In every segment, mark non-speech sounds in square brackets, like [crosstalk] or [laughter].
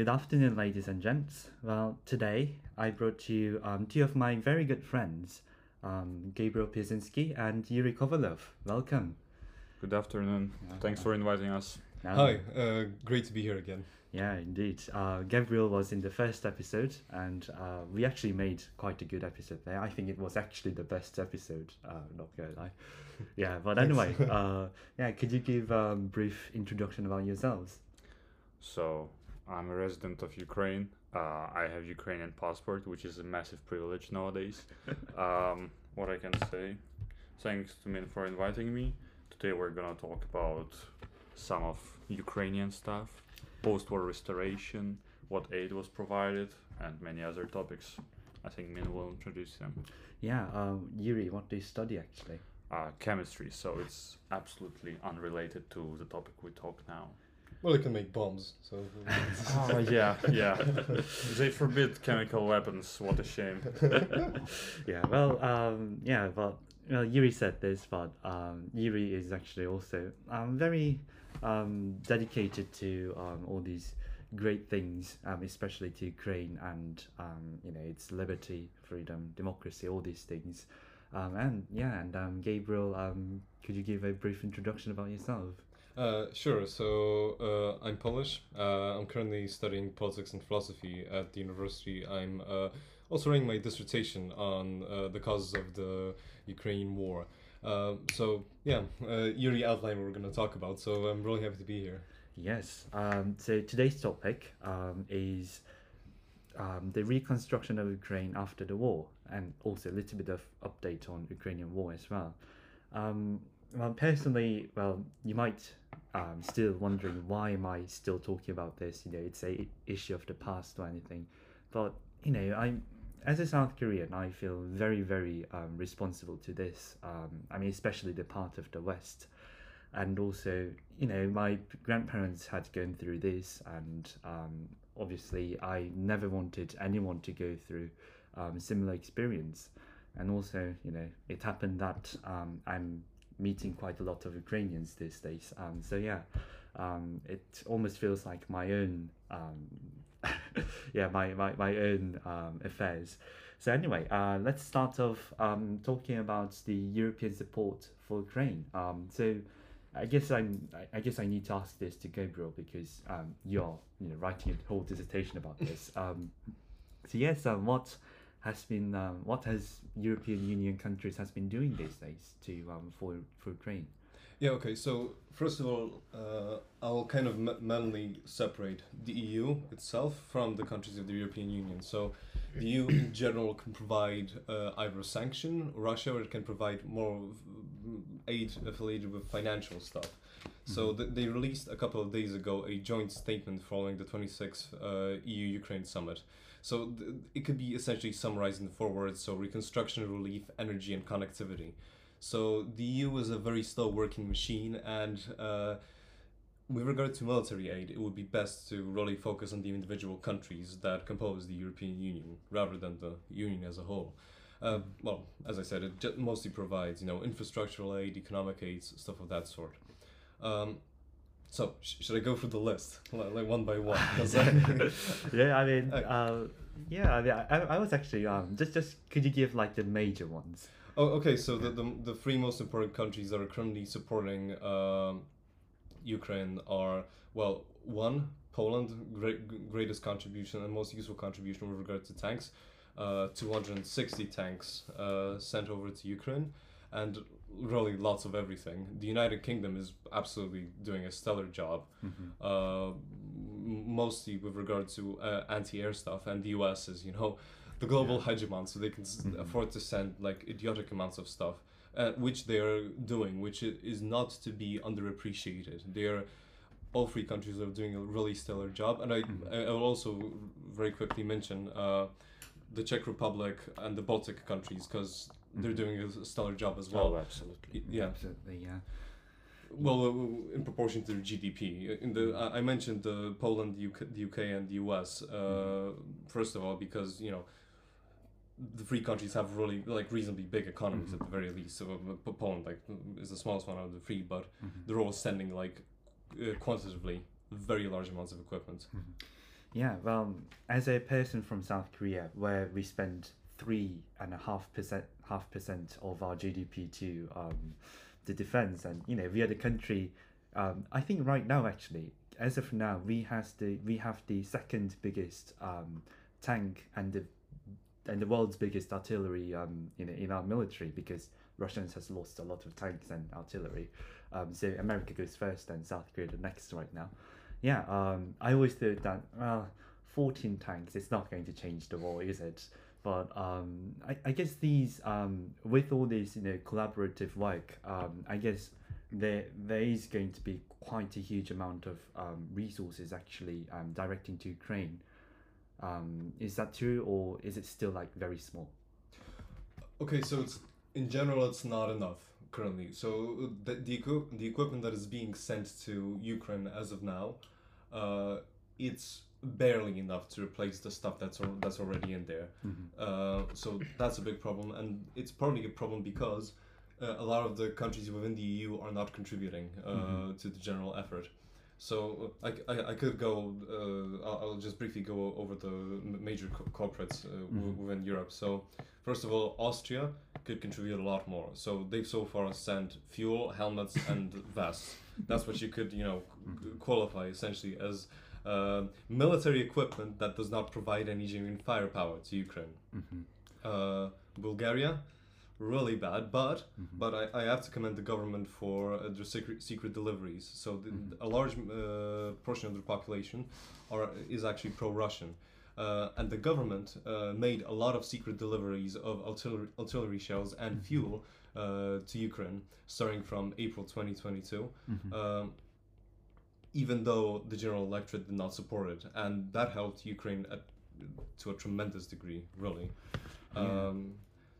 good afternoon, ladies and gents. Well, today I brought to you um, two of my very good friends, um, Gabriel Pierzynski and Yuri Kovalov. Welcome. Good afternoon. Thanks for inviting us. Now- Hi, uh, great to be here again. Yeah, indeed. Uh, Gabriel was in the first episode, and uh, we actually made quite a good episode there. I think it was actually the best episode. Uh, not gonna lie. [laughs] Yeah, but anyway, uh, yeah. Could you give a um, brief introduction about yourselves? So, I'm a resident of Ukraine. Uh, I have Ukrainian passport, which is a massive privilege nowadays. [laughs] um, what I can say, thanks to Min for inviting me. Today we're gonna talk about some of Ukrainian stuff, post-war restoration, what aid was provided, and many other topics. I think Min will introduce them. Yeah, um, Yuri, what do you study actually? Uh, chemistry, so it's absolutely unrelated to the topic we talk now. Well, it can make bombs, so. [laughs] Oh yeah, yeah. [laughs] they forbid chemical weapons. What a shame. [laughs] yeah, well, um, yeah, but well, Yuri said this, but um, Yuri is actually also um, very um, dedicated to um, all these great things, um, especially to Ukraine and um, you know its liberty, freedom, democracy, all these things. Um, and yeah, and um, Gabriel, um, could you give a brief introduction about yourself? Uh, sure. So uh, I'm Polish. Uh, I'm currently studying politics and philosophy at the university. I'm uh, also writing my dissertation on uh, the causes of the Ukraine war. Uh, so yeah, uh, Yuri outlined what we're going to talk about. So I'm really happy to be here. Yes. Um, so today's topic um, is um, the reconstruction of Ukraine after the war, and also a little bit of update on Ukrainian war as well. Well, personally, well, you might um, still wondering why am I still talking about this? You know, it's a issue of the past or anything, but you know, I, as a South Korean, I feel very, very um, responsible to this. Um, I mean, especially the part of the West and also you know my grandparents had gone through this and um, obviously i never wanted anyone to go through um, similar experience and also you know it happened that um, i'm meeting quite a lot of ukrainians these days um, so yeah um, it almost feels like my own um, [laughs] yeah my, my, my own um, affairs so anyway uh, let's start off um, talking about the european support for ukraine um, so I guess I'm. I- guess I need to ask this to Gabriel because you're you know writing a whole dissertation about this. So yes, um, what has been um, what has European Union countries has been doing these days to um, for for Ukraine? Yeah, okay, so first of all, uh, I'll kind of me- mentally separate the EU itself from the countries of the European Union. So the EU in general can provide uh, either sanction, Russia, or it can provide more mm, aid affiliated with financial stuff. So th- they released a couple of days ago a joint statement following the 26th uh, EU Ukraine summit. So th- it could be essentially summarized in four words so reconstruction, relief, energy, and connectivity. So the EU is a very slow working machine, and uh, with regard to military aid, it would be best to really focus on the individual countries that compose the European Union rather than the Union as a whole. Uh, well, as I said, it mostly provides you know infrastructural aid, economic aid, stuff of that sort. Um, so sh- should I go through the list like, like one by one? [laughs] I- [laughs] yeah, I mean, Uh, uh, yeah, I mean, I, I was actually um, just just could you give like the major ones? Oh, okay. So the, the the three most important countries that are currently supporting um, Ukraine are well, one Poland, great, greatest contribution and most useful contribution with regard to tanks, uh, 260 tanks uh, sent over to Ukraine, and really lots of everything. The United Kingdom is absolutely doing a stellar job, uh, mostly with regard to uh, anti-air stuff, and the US is you know the global hegemon, so they can s Mhm. afford to send like idiotic amounts of stuff, uh, which they are doing, which is not to be underappreciated. They are all three countries are doing a really stellar job, and I Mhm. I I will also very quickly mention uh, the Czech Republic and the Baltic countries because they're Mhm. doing a stellar job as well. Oh, absolutely. Yeah. absolutely, yeah. Well, uh, in proportion to their GDP. In the I I mentioned the Poland, the UK, the UK, and the US. Uh, first of all, because you know, the three countries have really like reasonably big economies at the very least. So uh, Poland like is the smallest one out of the three, but Mhm. they're all sending like uh, quantitatively very large amounts of equipment. Yeah, well, as a person from South Korea, where we spend three and a half percent, half percent of our GDP to um, the defense, and you know, we are the country. Um, I think right now, actually, as of now, we has the we have the second biggest um, tank and the and the world's biggest artillery um, in in our military because Russians has lost a lot of tanks and artillery. Um, so America goes first and South Korea the next right now yeah, um, I always thought that well, 14 tanks it's not going to change the war, is it? But um, I, I guess these um, with all this you know collaborative work, um, I guess there there is going to be quite a huge amount of um, resources actually um, directing to Ukraine. Um, is that true, or is it still like very small? Okay, so it's in general it's not enough currently. So the the, equi- the equipment that is being sent to Ukraine as of now, uh, it's barely enough to replace the stuff that's al- that's already in there. Uh, so that's a big problem, and it's probably a problem because uh, a lot of the countries within the EU are not contributing uh, Mhm. to the general effort. So uh, I, I, I could go. Uh, I'll, I'll just briefly go over the major co- corporates uh, w- Mhm. within Europe. So first of all, Austria could contribute a lot more. So they've so far sent fuel, helmets, and [laughs] vests. That's what you could you know Mhm. qualify essentially as uh, military equipment that does not provide any genuine firepower to Ukraine. Mm-hmm. Uh, Bulgaria, really bad, but Mm-hmm. but I, I have to commend the government for uh, their secret secret deliveries. So the, Mhm. a large uh, portion of the population are is actually pro-Russian. Uh, and the government uh, made a lot of secret deliveries of artillery, artillery shells and Mhm. fuel uh, to Ukraine starting from April 2022 Mm-hmm. um, even though the general electorate did not support it, and that helped Ukraine at, to a tremendous degree, really. Yeah. Um,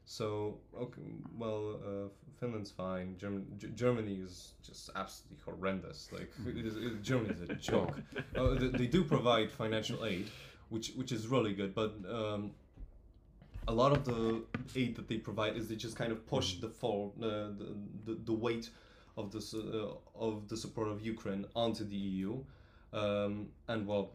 so, okay, well, uh, Finland's fine. German, G- Germany is just absolutely horrendous. Like, it is, it, Germany is a joke. uh, they, they do provide financial aid, which which is really good, but um, a lot of the aid that they provide is they just kind of push the fall, uh, the, the the weight of the uh, of the support of Ukraine onto the EU, um, and well,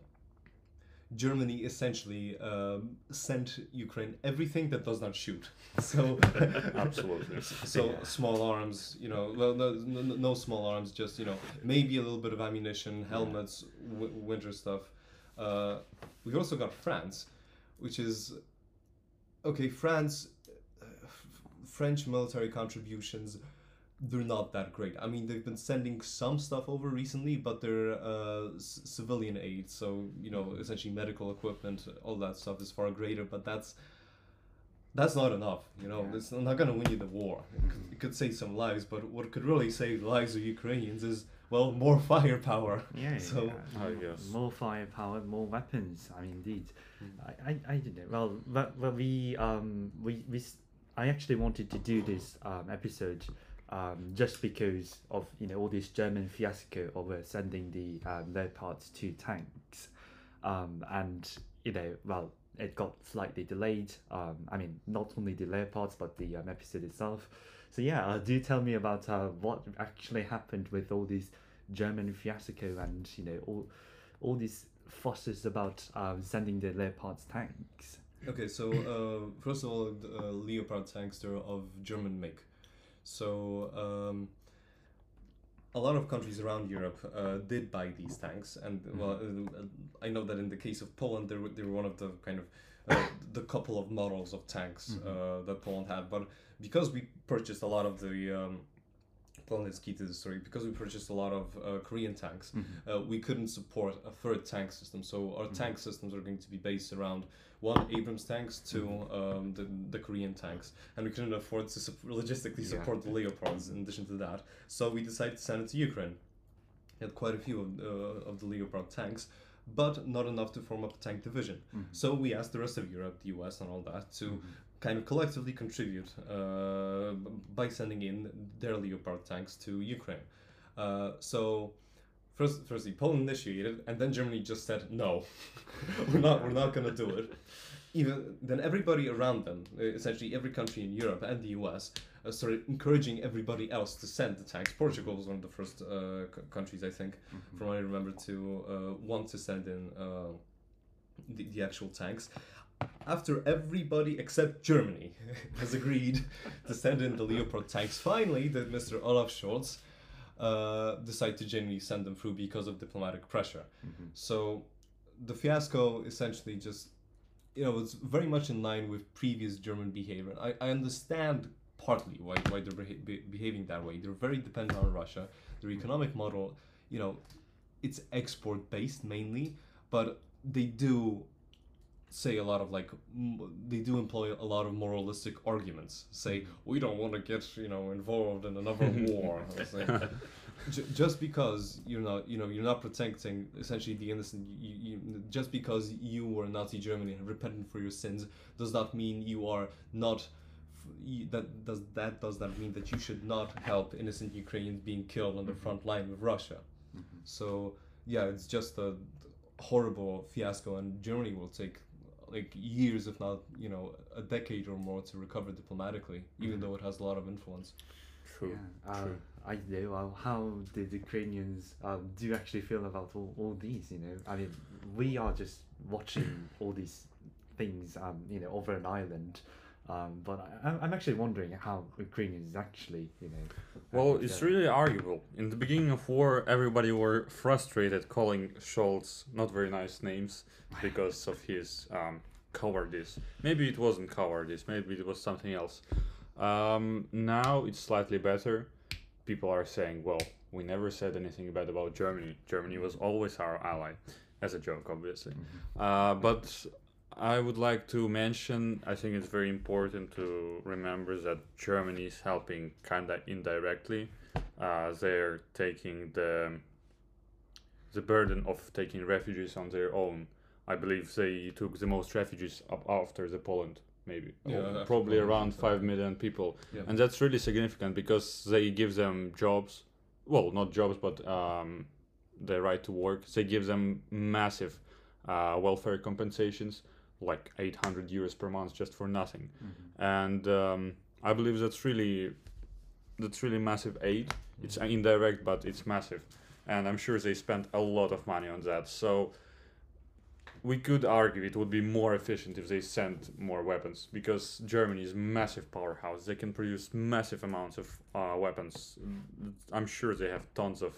Germany essentially um, sent Ukraine everything that does not shoot. [laughs] So [laughs] Absolutely. [laughs] so Yeah. small arms, you know, well, no, no, no small arms, just you know, maybe a little bit of ammunition, helmets, w- winter stuff. Uh, we've also got France, which is okay. France, uh, f- French military contributions, they're not that great. I mean, they've been sending some stuff over recently, but they're uh, c- civilian aid, so you know, essentially medical equipment, all that stuff is far greater. But that's that's not enough. You know, Yeah. it's not going to win you the war. It could, it could save some lives, but what could really save the lives of Ukrainians is well more [laughs] firepower. Yeah, So- yeah. I more- more firepower, more weapons. I mean, indeed. Mm. I, I, I don't. Well, but, but we um we, we s- I actually wanted to do this um episode um just because of you know all this German fiasco over sending the um, Leopards to tanks, um and you know well it got slightly delayed. Um, I mean not only the Leopards but the um, episode itself. So yeah, uh, do tell me about uh, what actually happened with all these German fiasco and you know all all these fusses about um, sending the Leopards tanks. Okay, so uh, first of all, uh, Leopard tanks they're of German make. So um, a lot of countries around Europe uh, did buy these tanks, and well, uh, I know that in the case of Poland, they were, they were one of the kind of uh, the couple of models of tanks Mhm. uh, that Poland had. But because we purchased a lot of the um, Poland is key to the story. Because we purchased a lot of uh, Korean tanks, uh, we couldn't support a third tank system. So our Mhm. tank systems are going to be based around one Abrams tanks, to um, the, the Korean tanks, and we couldn't afford to sup- logistically Yeah. support the Leopards in addition to that. So we decided to send it to Ukraine. We had quite a few of, uh, of the Leopard tanks, but not enough to form up a tank division. Mhm. So we asked the rest of Europe, the US, and all that to Mhm. kind of collectively contribute uh, by sending in their Leopard tanks to Ukraine. Uh, so, first, firstly, Poland initiated, and then Germany just said no, [laughs] we're not, we're not going to do it. Even then, everybody around them, uh, essentially every country in Europe and the US, uh, started encouraging everybody else to send the tanks. Portugal was one of the first uh, c- countries, I think, Mhm. from what I remember, to uh, want to send in uh, the, the actual tanks. After everybody except Germany [laughs] has agreed [laughs] to send in the Leopard tanks, finally did Mr. Olaf Scholz uh, decide to genuinely send them through because of diplomatic pressure. Mhm. So the fiasco essentially just, you know, it's very much in line with previous German behavior. I, I understand partly why, why they're beha- be- behaving that way. They're very dependent on Russia. Their economic model, you know, it's export based mainly, but they do say a lot of like m- they do employ a lot of moralistic arguments. Say we don't want to get you know involved in another [laughs] war. Like, [laughs] J- just because you're not you know you're not protecting essentially the innocent you, you, just because you were Nazi Germany and repented for your sins does not mean you are not that does that does that mean that you should not help innocent Ukrainians being killed on the front line with Russia? Mhm. so yeah it's just a horrible fiasco and Germany will take like years if not you know a decade or more to recover diplomatically even Mhm. though it has a lot of influence True. Yeah, uh, true. I don't know. Uh, how did the Ukrainians um, do you actually feel about all, all these? You know, I mean, we are just watching all these things, um, you know, over an island. Um, but I, I'm- actually wondering how Ukrainians actually, you know. Well, uh, it's yeah. really arguable. In the beginning of war, everybody were frustrated calling Scholz not very nice names [laughs] because of his um, cowardice. Maybe it wasn't cowardice. Maybe it was something else. Um, now it's slightly better. People are saying, "Well, we never said anything bad about Germany. Germany was always our ally," as a joke, obviously. Mhm. Uh, but I would like to mention, I think it's very important to remember that Germany is helping kind of indirectly. Uh, they're taking the the burden of taking refugees on their own. I believe they took the most refugees up after the Poland, maybe Yeah, after probably around so- five million people, yeah and that's really significant because they give them jobs. Well, not jobs, but um, the right to work. They give them massive uh, welfare compensations, like 800 euros per month just for nothing. Mhm. And um, I believe that's really that's really massive aid. It's indirect, but it's massive, and I'm sure they spent a lot of money on that. So we could argue it would be more efficient if they sent more weapons because Germany is massive powerhouse. They can produce massive amounts of uh, weapons. I'm sure they have tons of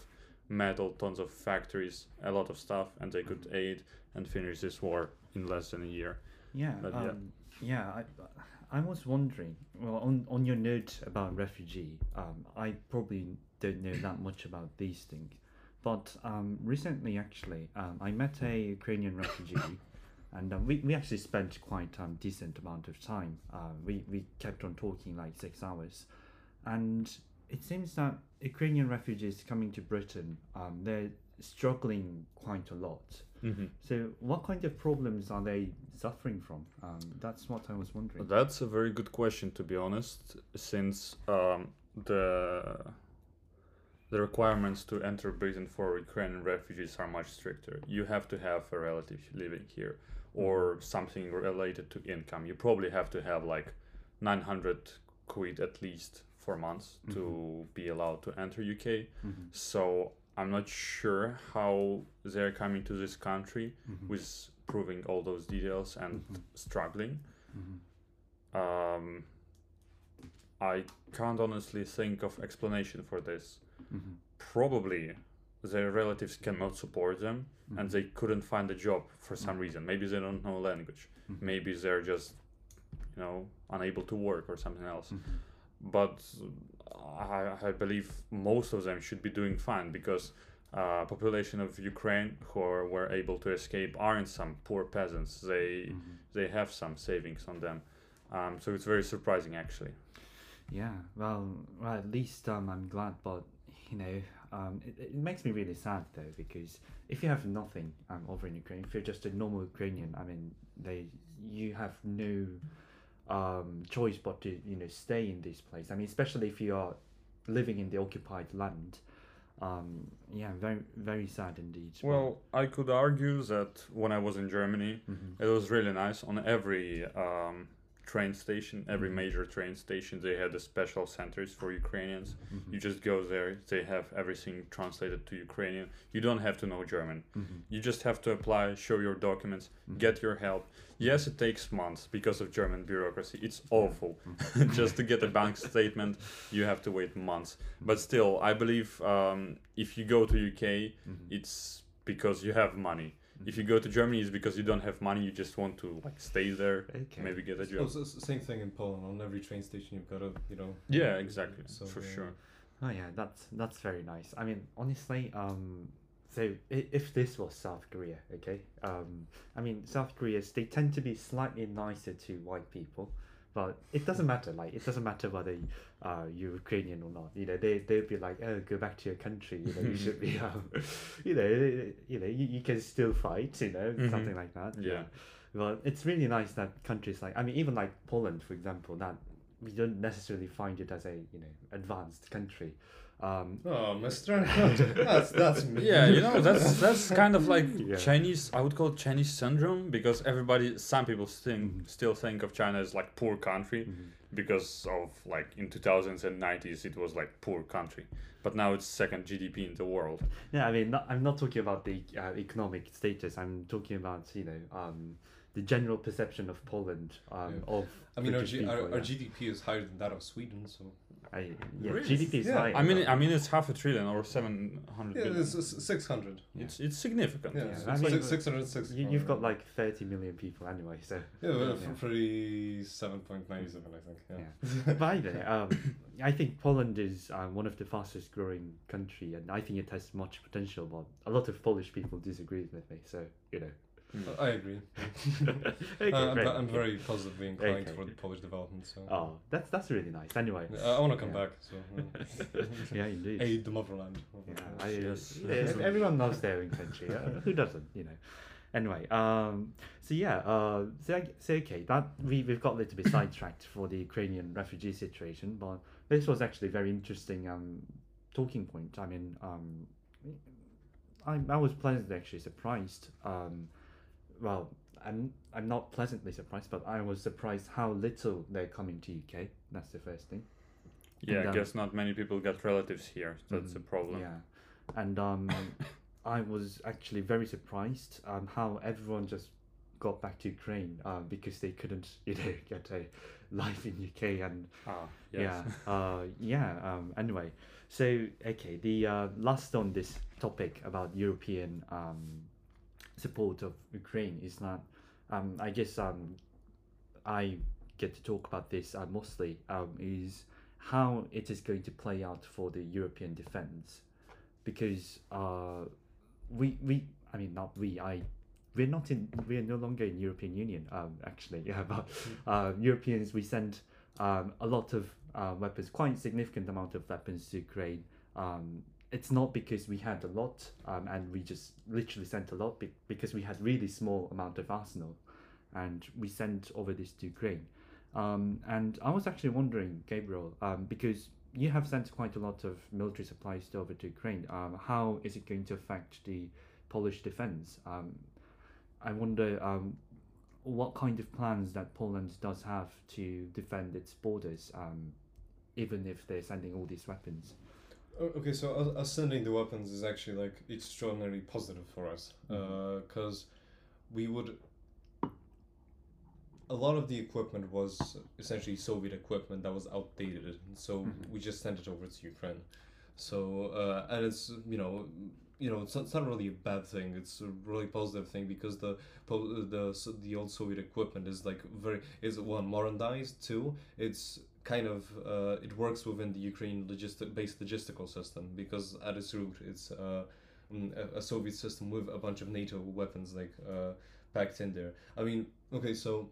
metal, tons of factories, a lot of stuff, and they could aid and finish this war in less than a year. Yeah, But yeah. um, yeah. I, I was wondering. Well, on on your note about refugee, um, I probably don't know that much about these things, but um, recently actually, um, I met a Ukrainian refugee, and um, we we actually spent quite um decent amount of time. Uh, we we kept on talking like six hours, and it seems that Ukrainian refugees coming to Britain, um, they're struggling quite a lot. Mm-hmm. So, what kind of problems are they suffering from? Um, that's what I was wondering. That's a very good question, to be honest, since um, the the requirements to enter Britain for Ukrainian refugees are much stricter. You have to have a relative living here, or something related to income. You probably have to have like 900 quid at least for months to be allowed to enter UK. Mhm, So I'm not sure how they're coming to this country mhm, with proving all those details and Mhm. struggling. mhm, Um, I can't honestly think of explanation for this. mhm, Probably their relatives cannot support them and mhm, they couldn't find a job for some Mhm. reason. Maybe they don't know language. Maybe they're just, you know, unable to work or something else. But I, I believe most of them should be doing fine because uh, population of Ukraine who are, were able to escape aren't some poor peasants. They mhm. they have some savings on them. Um, so it's very surprising actually. Yeah, well, well, at least um, I'm glad, but you know, um, it, it makes me really sad though because if you have nothing um, over in Ukraine, if you're just a normal Ukrainian, I mean, they you have no um, choice but to you know stay in this place. I mean, especially if you are living in the occupied land. Um, yeah, very very sad indeed. but- Well, I could argue that when I was in Germany, Mhm, it was really nice. On every um, train station, every Mhm. major train station, they had the special centers for Ukrainians. Mhm. You just go there, they have everything translated to Ukrainian. You don't have to know German. Mhm. You just have to apply, show your documents, Mhm. get your help. Yes, it takes months because of German bureaucracy. It's awful. Mhm. [laughs] just to get a bank statement, you have to wait months. But still, I believe um, if you go to UK, Mhm. it's because you have money. If you go to Germany, it's because you don't have money. You just want to like stay there, Okay. maybe get a Oh, job. so, so same thing in Poland. On every train station, you've got a you know. Yeah, exactly, So, for yeah. sure. Oh yeah, that's that's very nice. I mean, honestly, um, so if this was South Korea, okay, um, I mean, South Koreans they tend to be slightly nicer to white people, but it doesn't matter. Like, it doesn't matter whether uh, you're Ukrainian or not. You know, they they'd be like, oh, go back to your country. You know, you [laughs] should be, um, you know, you know, you, you can still fight. You know, Mhm. something like that. Yeah. Well, it's really nice that countries like I mean, even like Poland, for example, that we don't necessarily find it as a you know advanced country. Um, Oh, Mister, that's that's me. Yeah, you know that's that's [laughs] kind of like Yeah. Chinese. I would call it Chinese syndrome because everybody, some people think Mhm. still think of China as like poor country mhm. because of like in 2000s and 90s it was like poor country, but now it's second GDP in the world. Yeah, I mean, not, I'm not talking about the uh, economic status. I'm talking about you know um, the general perception of Poland um, Yeah. of. I mean, our, G- people, our, our. GDP is higher than that of Sweden, so I, yeah, Really? GDP is Yeah. high. I mean, I mean it's half a trillion or 700 yeah, billion. it's six hundred. Yeah. It's it's significant. Yeah, Yeah, it's I it's mean, like six hundred six. you, you've got like 30 million people anyway, so. yeah, well, Yeah. for thirty-seven point ninety-seven, I think. Yeah. Yeah. [laughs] but either, um, I think Poland is um, one of the fastest growing country, and I think it has much potential. But a lot of Polish people disagree with me, so you know. Mm. I agree. [laughs] okay, Uh, I'm, I'm very positively inclined Okay. toward Polish development. So Oh, that's that's really nice. Anyway. Yeah, I want to come Yeah. back. So yeah. [laughs] Yeah, indeed. aid the motherland. Yeah, I, [laughs] Yes. everyone loves their own country. Uh, who doesn't, you know? Anyway, um, so yeah, uh, so, so okay, that we we've got a little bit sidetracked for the Ukrainian refugee situation, but this was actually very interesting um, talking point. I mean, um, I I was pleasantly actually surprised. Um, well, I'm I'm not pleasantly surprised, but I was surprised how little they're coming to UK. That's the first thing. Yeah, And, I um, guess not many people got relatives here. That's a Mhm. problem. Yeah, and um, [laughs] I was actually very surprised um, how everyone just got back to Ukraine uh, because they couldn't, [laughs] you know, get a life in UK and Ah, yes. yeah, [laughs] uh, yeah. Um, anyway, so okay, the uh, last on this topic about European um, support of Ukraine is that um, I guess um, I get to talk about this uh, mostly um, is how it is going to play out for the European defense. Because uh, we we I mean not we I we're not in we're no longer in European Union um, actually. Yeah [laughs] but uh, Europeans we send um, a lot of uh, weapons quite significant amount of weapons to Ukraine um, it's not because we had a lot um, and we just literally sent a lot be- because we had really small amount of arsenal and we sent over this to Ukraine um, and I was actually wondering Gabriel um, because you have sent quite a lot of military supplies over to Ukraine um, how is it going to affect the Polish defense? Um, I wonder um, what kind of plans that Poland does have to defend its borders even if they're sending all these weapons Okay, so sending the weapons is actually like extraordinarily positive for us, because we would. A lot of the equipment was essentially Soviet equipment that was outdated, so Mhm. we just sent it over to Ukraine. So uh, and it's you know you know it's not, it's not really a bad thing. It's a really positive thing because the the the old Soviet equipment is like very is one modernized too. It's kind of uh, it works within the Ukraine logistic based logistical system because at its root it's uh, mm, a, a Soviet system with a bunch of NATO weapons like uh, packed in there. I mean, okay, so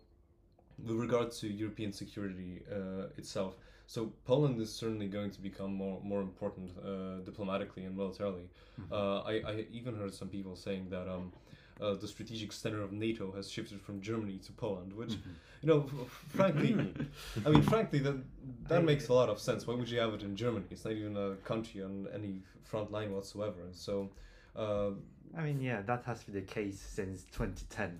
with regard to European security uh, itself, so Poland is certainly going to become more more important uh, diplomatically and militarily. Uh, I, I even heard some people saying that um, uh, the strategic center of NATO has shifted from Germany to Poland, which you know, f- frankly, I mean, frankly, that that makes a lot of sense. Why would you have it in Germany? It's not even a country on any front line whatsoever. So, Uh, I mean, yeah, that has been the case since 2010.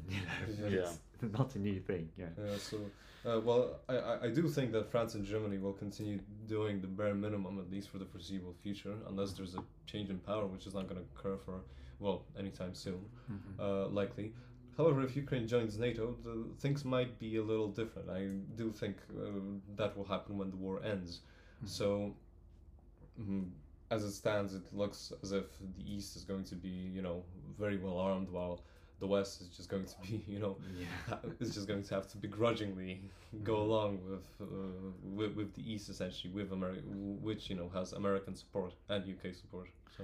You know, Yeah. it's not a new thing. Yeah. Yeah, so, uh, well, I, I, do think that France and Germany will continue doing the bare minimum, at least for the foreseeable future, unless there's a change in power, which is not going to occur for, well, anytime soon, Mhm. uh, likely. However, if Ukraine joins NATO, the, things might be a little different. I do think uh, that will happen when the war ends. Mhm. So, mm, as it stands, it looks as if the East is going to be, you know, very well armed, while the West is just going to be, [laughs] you know, yeah. is just going to have to begrudgingly go along with, uh, with with the East essentially with America, which you know has American support and UK support. So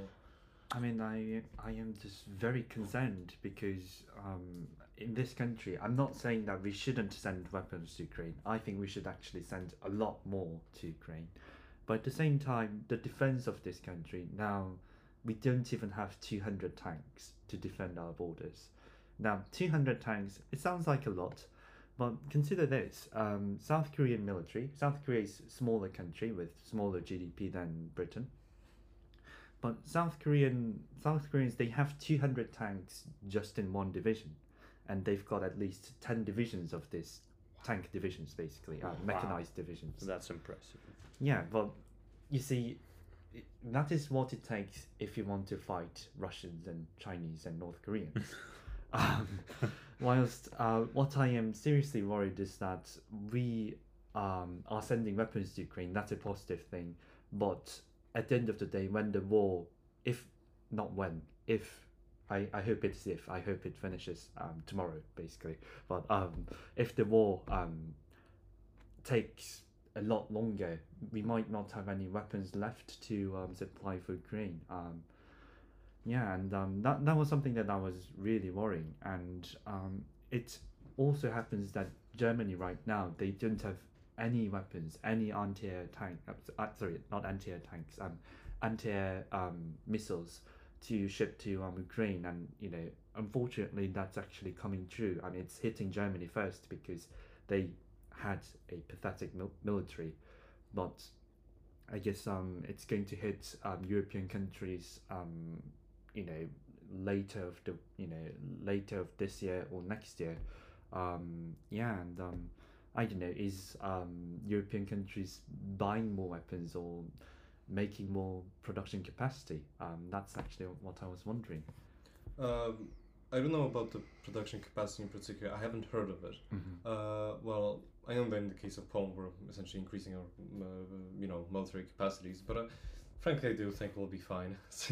I mean, I I am just very concerned because um, in this country, I'm not saying that we shouldn't send weapons to Ukraine. I think we should actually send a lot more to Ukraine. But at the same time, the defense of this country now, we don't even have 200 tanks to defend our borders. Now, 200 tanks, it sounds like a lot, but consider this: um, South Korean military. South Korea is smaller country with smaller GDP than Britain. But South Korean South Koreans they have 200 tanks just in one division, and they've got at least 10 divisions of this tank divisions basically, uh, Wow. mechanized divisions. That's impressive. Yeah, but you see, that is what it takes if you want to fight Russians and Chinese and North Koreans. [laughs] um, [laughs] whilst uh, what I am seriously worried is that we um, are sending weapons to Ukraine. That's a positive thing, but at the end of the day, when the war, if not when, if I, I hope it's if I hope it finishes um, tomorrow basically, but um, if the war um, takes a lot longer, we might not have any weapons left to um, supply for Ukraine. Um, yeah, and um, that that was something that I was really worrying, and um, it also happens that Germany right now they don't have any weapons, any anti-air tank. Uh, uh, sorry, not anti-air tanks. Um, anti-air um, missiles to ship to um, Ukraine, and you know, unfortunately, that's actually coming true. I mean, it's hitting Germany first because they had a pathetic mil- military, but I guess um, it's going to hit um, European countries, um, you know, later of the you know later of this year or next year. Um, yeah, and um, I don't know, is um, European countries buying more weapons or making more production capacity? Um, that's actually what I was wondering. um, I don't know about the production capacity in particular. I haven't heard of it. Uh, well, I know that in the case of Poland, we're essentially increasing our, uh, you know, military capacities. But uh, frankly, I do think we'll be fine. [laughs]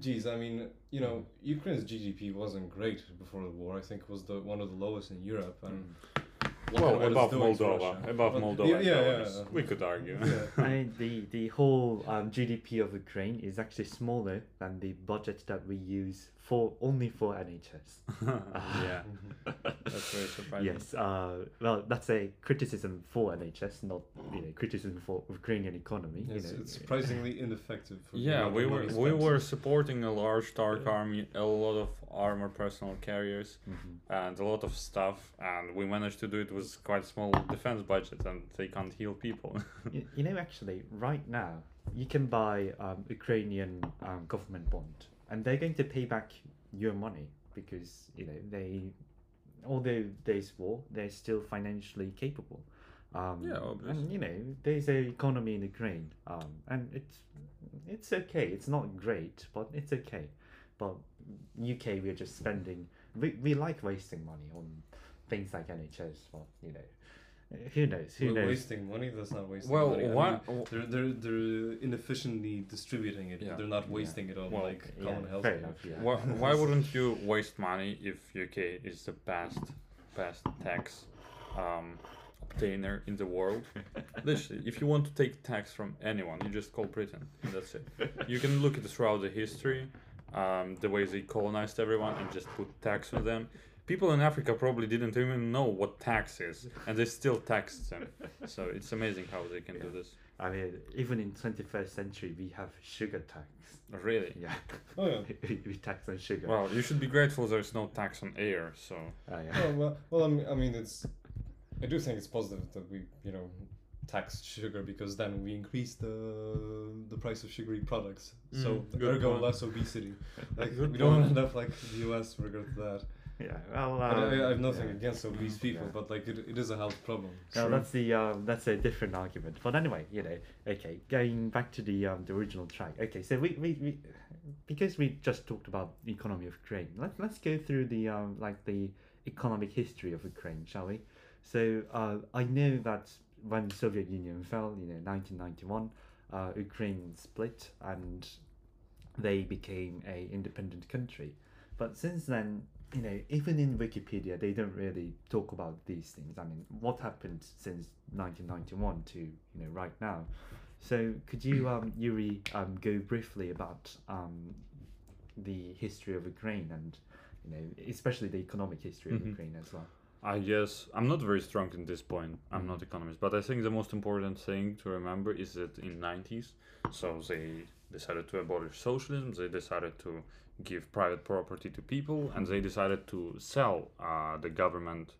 Geez, mm, [laughs] I mean, you know, mm. Ukraine's GDP wasn't great before the war. I think it was the one of the lowest in Europe. And mm. Well, what above Moldova, above But- Moldova, Yeah, yeah, yeah. we could argue. Yeah. [laughs] I mean, the, the whole um, GDP of Ukraine is actually smaller than the budget that we use for only for NHS. [laughs] yeah, that's very surprising. Yes, uh, well, that's a criticism for NHS, not you know criticism for Ukrainian economy. It's, you know. it's surprisingly ineffective. For the Yeah, we were we were supporting a large dark army, a lot of armor personal carriers, Mhm. and a lot of stuff, and we managed to do it with quite small defense budget, and they can't heal people. [laughs] you, you know, actually, right now you can buy um, Ukrainian um, government bond, and they're going to pay back your money because you know they, although there's war, they're still financially capable. Um, Yeah, obvious. and you know there's a economy in Ukraine, um, and it's it's okay. It's not great, but it's okay. But UK, we're just spending. We, we like wasting money on things like NHS. But you know, who knows? Who We're knows? wasting money. That's not wasting well, money. I why? mean, they're, they're they're inefficiently distributing it. Yeah. They're not Yeah. wasting it on Well, like Yeah, common health. fair care. enough. Yeah. Why, why [laughs] wouldn't you waste money if UK is the best best tax um, obtainer in the world? [laughs] Literally, if you want to take tax from anyone, you just call Britain. And that's it. You can look at it throughout the history, um, the way they colonized everyone and just put tax on them. People in Africa probably didn't even know what tax is, and they still taxed them. So it's amazing how they can do this. I mean, even in 21st century, we have sugar tax. Really. Yeah, Oh yeah. [laughs] we, we tax on sugar. Well, you should be grateful there's no tax on air. So Uh, yeah. Oh, well, well, I mean, I mean, it's. I do think it's positive that we, you know, tax sugar because then we increase the the price of sugary products. so Mm, good ergo point. less obesity. [laughs] Like we don't point. end up like the US with regard to that. [laughs] Yeah, well, And I, I have um, nothing yeah. against obese people, Yeah. but like it, it is a health problem. No, True. that's the um, that's a different argument. But anyway, you know, okay, going back to the um, the original track. Okay, so we, we, we because we just talked about the economy of Ukraine. Let's let's go through the um, like the economic history of Ukraine, shall we? So uh, I know that when the Soviet Union fell, you know, 1991, uh, Ukraine split and they became a independent country. But since then, you know, even in Wikipedia, they don't really talk about these things. I mean, what happened since 1991 to you know right now? So could you, [clears throat] um, Yuri, um, go briefly about um, the history of Ukraine and you know, especially the economic history of Mhm. Ukraine as well? I guess I'm not very strong in this point. I'm not Mhm. economist, but I think the most important thing to remember is that in 90s, so they decided to abolish socialism. They decided to give private property to people, and they decided to sell uh, the government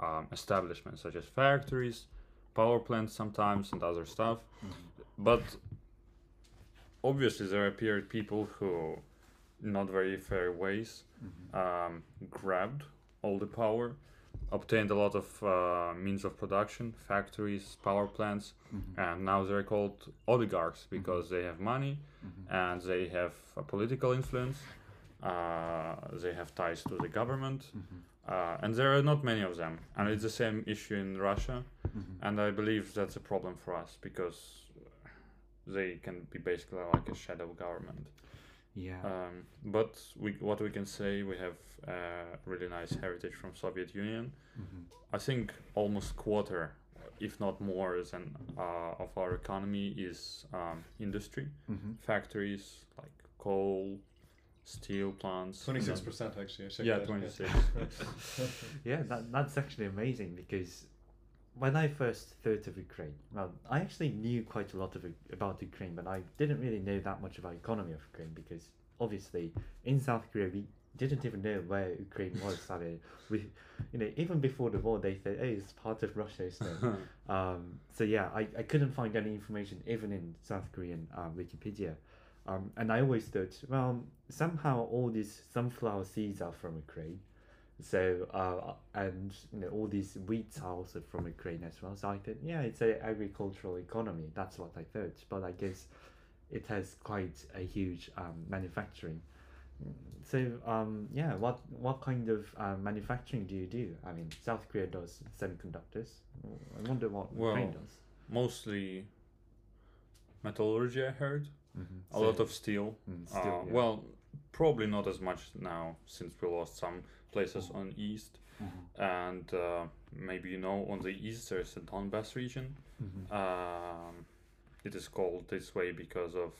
um, establishments such as factories, power plants sometimes, and other stuff. But obviously, there appeared people who, not very fair ways, Mhm. um, grabbed all the power, obtained a lot of uh, means of production, factories, power plants, Mhm. and now they're called oligarchs because they have money and they have a political influence. Uh, they have ties to the government, Mhm. uh, and there are not many of them. And it's the same issue in Russia, Mhm. and I believe that's a problem for us because they can be basically like a shadow government. Yeah. Um, but we, what we can say, we have uh, really nice heritage from Soviet Union. Mhm. I think almost quarter, if not more, than uh, of our economy is um, industry, Mhm. factories like coal, steel plants. Twenty six and percent actually. I Yeah, that, 26. [laughs] Yeah, that, that's actually amazing because when I first thought of Ukraine, well, I actually knew quite a lot of about Ukraine, but I didn't really know that much about economy of Ukraine because obviously in South Korea we didn't even know where Ukraine was. [laughs] I mean, we, you know, even before the war they said, "Hey, it's part of Russia," isn't? [laughs] Um, so yeah, I, I couldn't find any information even in South Korean uh, Wikipedia. Um, and I always thought, well, somehow all these sunflower seeds are from Ukraine. So uh, and you know all these wheats are also from Ukraine as well. So I thought, yeah, it's an agricultural economy. That's what I thought. But I guess it has quite a huge um, manufacturing. So um, yeah, what what kind of uh, manufacturing do you do? I mean, South Korea does semiconductors. I wonder what Ukraine Well, does. Mostly metallurgy, I heard. Mm-hmm. A lot of steel. Mm, Uh, yeah. Well, probably not as much now since we lost some places on east. Mhm. And uh, maybe you know, on the east there's a Donbass region. Mhm. Um, it is called this way because of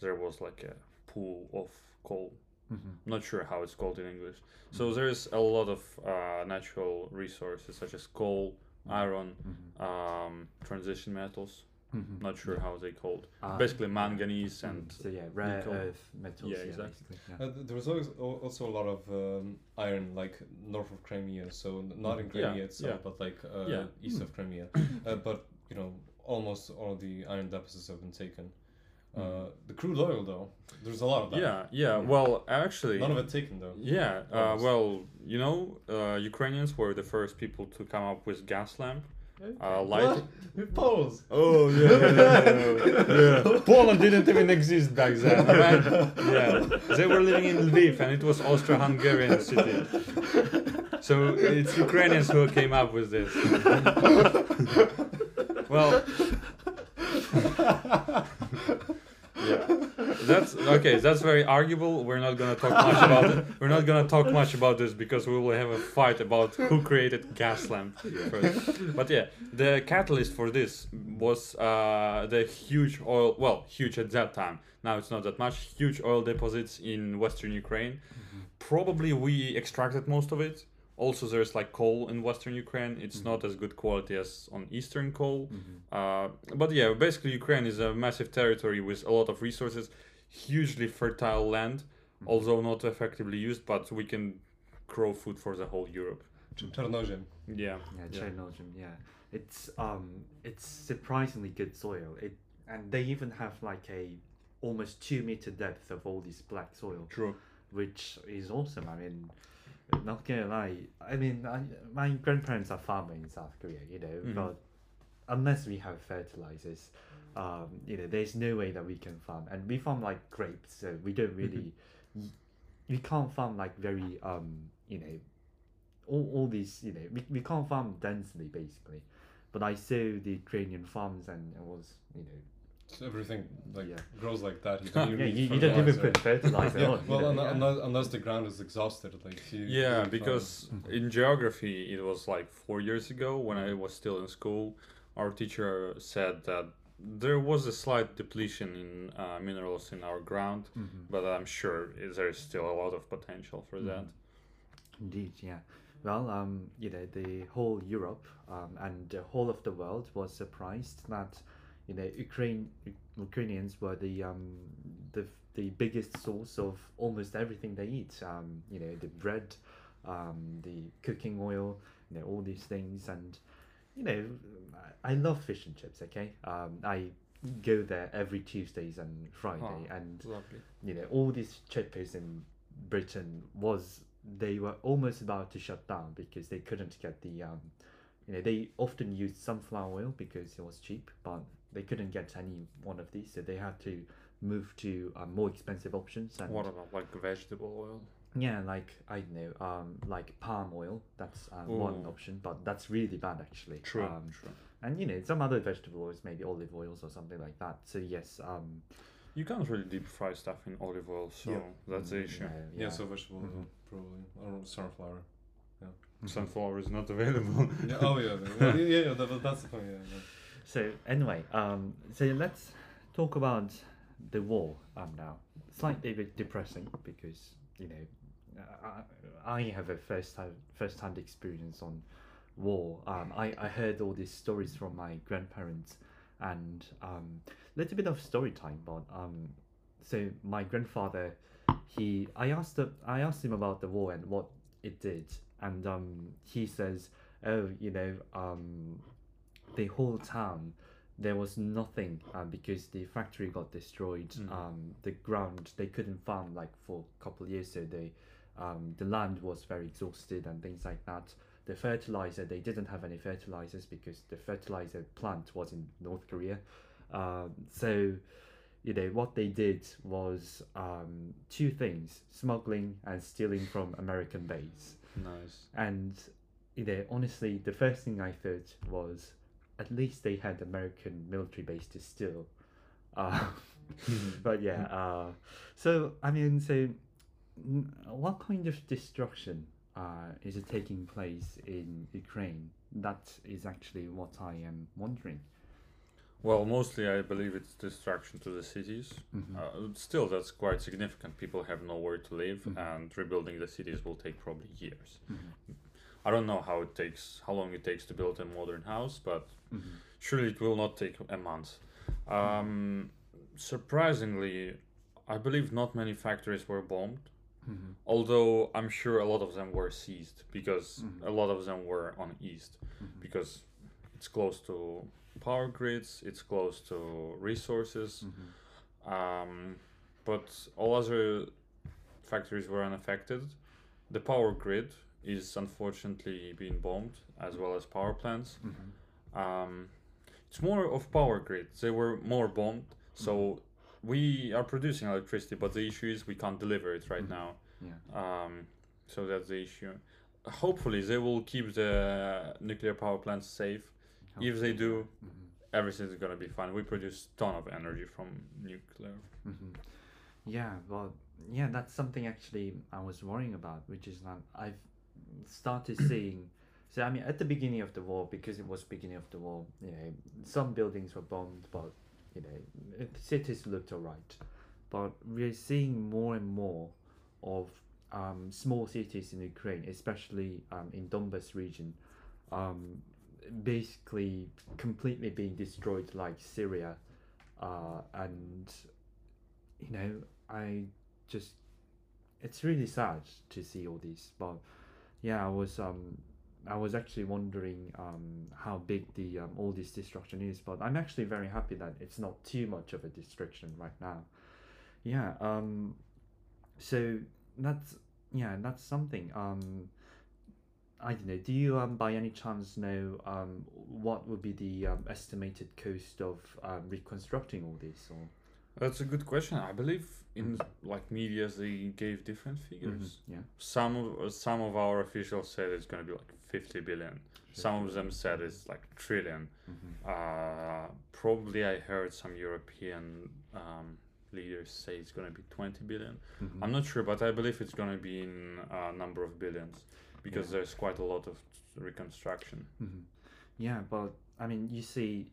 there was like a pool of coal. Mhm. Not sure how it's called in English. So there's a lot of uh, natural resources such as coal, iron, um, transition metals. Mhm. Not sure how they called. Ah, Basically manganese Mm, and so yeah, rare nickel. earth metals. Yeah, Yeah, exactly. yeah. Uh, there was always also a lot of um, iron, like north of Crimea. So not in Mhm. Yeah, Crimea itself, yeah. but like uh, Yeah. east Hmm. of Crimea. [coughs] uh, but you know, almost all of the iron deposits have been taken. Uh, Mhm. the crude oil, though, there's a lot of that. yeah, yeah. Yeah. Well, actually, None of it taken though. Yeah, uh, well, you know, uh, Ukrainians were the first people to come up with gas lamp. Uh, What? light. Poles. Oh yeah, [laughs] yeah. Poland didn't even exist back then. Right? [laughs] Yeah, they were living in Lviv, and it was Austro-Hungarian city. So it's Ukrainians who came up with this. well, [laughs] yeah, that's okay. That's very arguable. We're not gonna talk much [laughs] about it. We're not gonna talk much about this because we will have a fight about who created gas lamp first. But yeah, the catalyst for this was uh, the huge oil. Well, huge at that time. Now it's not that much. Huge oil deposits in western Ukraine. Probably we extracted most of it. Also, there's like coal in western Ukraine. It's Mhm. not as good quality as on eastern coal. Mhm. Uh, but yeah, basically Ukraine is a massive territory with a lot of resources, hugely fertile land, Mhm. although not effectively used, but we can grow food for the whole Europe. Ch- Chernozem. Yeah. Yeah, yeah. Chernozem, yeah. it's um it's surprisingly good soil. It and they even have like a almost two meter depth of all this black soil, True. which is awesome. I mean, not gonna lie. I mean, I, my grandparents are farmers in South Korea, you know, Mhm. but unless we have fertilizers, um, you know, there's no way that we can farm. And we farm like grapes, so we don't really, we can't farm like very, um, you know, all, all these, you know, we, we can't farm densely basically. But I saw the Ukrainian farms and it was, you know, So everything like Yeah. grows like that. [laughs] You don't yeah, even you, need you don't even put fertilizer yeah, on. you well, know, unle- yeah. unless, unless the ground is exhausted, like you, Yeah, you're because Mhm. in geography, it was like four years ago when I was still in school. Our teacher said that there was a slight depletion in uh, minerals in our ground, Mhm. but I'm sure there's still a lot of potential for that. Indeed, yeah. Well, um, you know, the whole Europe um, and the whole of the world was surprised that, you know, Ukraine Ukrainians were the um, the the biggest source of almost everything they eat. Um, you know, the bread, um, the cooking oil, you know, all these things, and you know, I love fish and chips. Okay, um, I go there every Tuesdays and Friday, Oh. and Lovely. you know all these chippers in Britain was they were almost about to shut down because they couldn't get the um you know they often used sunflower oil because it was cheap but they couldn't get any one of these so they had to move to um, more expensive options and What about like vegetable oil? Yeah like I don't know um like palm oil that's um, one option but that's really bad actually True. um, True. and you know some other vegetable oils maybe olive oils or something like that so yes um You can't really deep fry stuff in olive oil, so Yeah. that's the mm, issue. no, yeah, so vegetable oil, Mhm. probably or sunflower. Mhm. [laughs] Sunflower is not available. [laughs] yeah. Oh yeah. the- well, yeah, yeah. That, that's the point. Yeah. yeah. So anyway, um, so let's talk about the war um, now. Slightly bit depressing because you know I, I have a first hand first hand experience on war. Um, I I heard all these stories from my grandparents and um, little bit of story time. But um, so my grandfather, he I asked the, I asked him about the war and what it did, and um, he says, oh, you know, um, the whole town there was nothing um, because the factory got destroyed Mm. um, the ground they couldn't farm like for a couple of years so they um, the land was very exhausted and things like that the fertilizer they didn't have any fertilizers because the fertilizer plant was in north korea um, so you know what they did was um, two things smuggling and stealing from american base nice. and you know, honestly, the first thing I thought was at least they had American military base to steal. Uh, [laughs] [laughs] but yeah, uh, so I mean, so what kind of destruction uh, is it taking place in Ukraine? That is actually what I am wondering. Well, mostly I believe it's destruction to the cities. Mhm. Uh, still, that's quite significant. People have nowhere to live, Mhm. and rebuilding the cities will take probably years. Mhm. I don't know how it takes, how long it takes to build a modern house, but Mhm. surely it will not take a month. Um, surprisingly, I believe not many factories were bombed. Mhm. Although I'm sure a lot of them were seized because Mhm. a lot of them were on east Mhm. because it's close to power grids, it's close to resources. Mhm. Um, but all other factories were unaffected. The power grid is unfortunately being bombed, as well as power plants. Mhm. Um, it's more of power grids. They were more bombed, so we are producing electricity, but the issue is we can't deliver it right Mhm. now. Yeah. Um, so that's the issue. Hopefully, they will keep the nuclear power plants safe. If they do, Mhm. everything's gonna be fine. We produce ton of energy from nuclear. hmm Yeah, well, yeah, that's something actually I was worrying about, which is that I've started seeing. So I mean, at the beginning of the war, because it was beginning of the war, you know, some buildings were bombed, but you know, cities looked alright. But we're seeing more and more of um, small cities in Ukraine, especially um, in Donbas region, um, basically completely being destroyed, like Syria, uh, and you know, I just it's really sad to see all this, But yeah, I was um I was actually wondering um, how big the um, all this destruction is, but I'm actually very happy that it's not too much of a destruction right now. Yeah. Um, so that's yeah, that's something. Um, I don't know. Do you um by any chance know um what would be the um, estimated cost of um, reconstructing all this or? That's a good question. I believe in like media they gave different figures. Mhm, Yeah. Some of some of our officials said it's gonna be like fifty billion. Some of them said it's like trillion. Mhm. Uh, probably I heard some European um, leaders say it's gonna be twenty billion. Mhm. I'm not sure, but I believe it's gonna be in a number of billions because Yeah. there's quite a lot of reconstruction. Mhm. Yeah, but I mean, you see,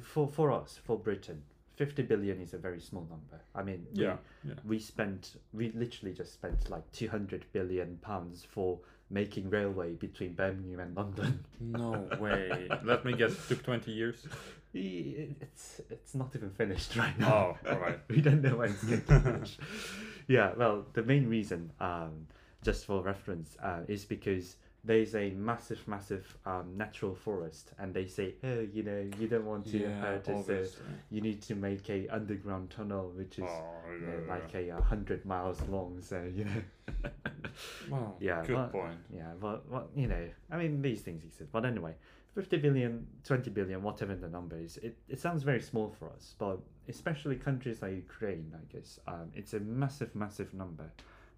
for for us, for Britain, fifty billion is a very small number. I mean, we- Yeah, yeah. we spent, we literally just spent like two hundred billion pounds for making railway between Birmingham and London. No [laughs] way. Let me guess. It took twenty years. It's it's not even finished right now. Oh, all right. [laughs] we don't know when it's going to finish. [laughs] yeah, well, the main reason, um, just for reference, uh, is because there's a massive, massive um, natural forest, and they say, oh, you know, you don't want to hurt us, so you need to make a underground tunnel, which is Oh, you know, yeah, like a, uh hundred miles long. So you know, [laughs] Well, yeah, good but- point. yeah, but what you know, I mean, these things exist. But anyway, 50 billion, 20 billion, whatever the number is, it, it sounds very small for us, but especially countries like Ukraine, I guess, um, it's a massive, massive number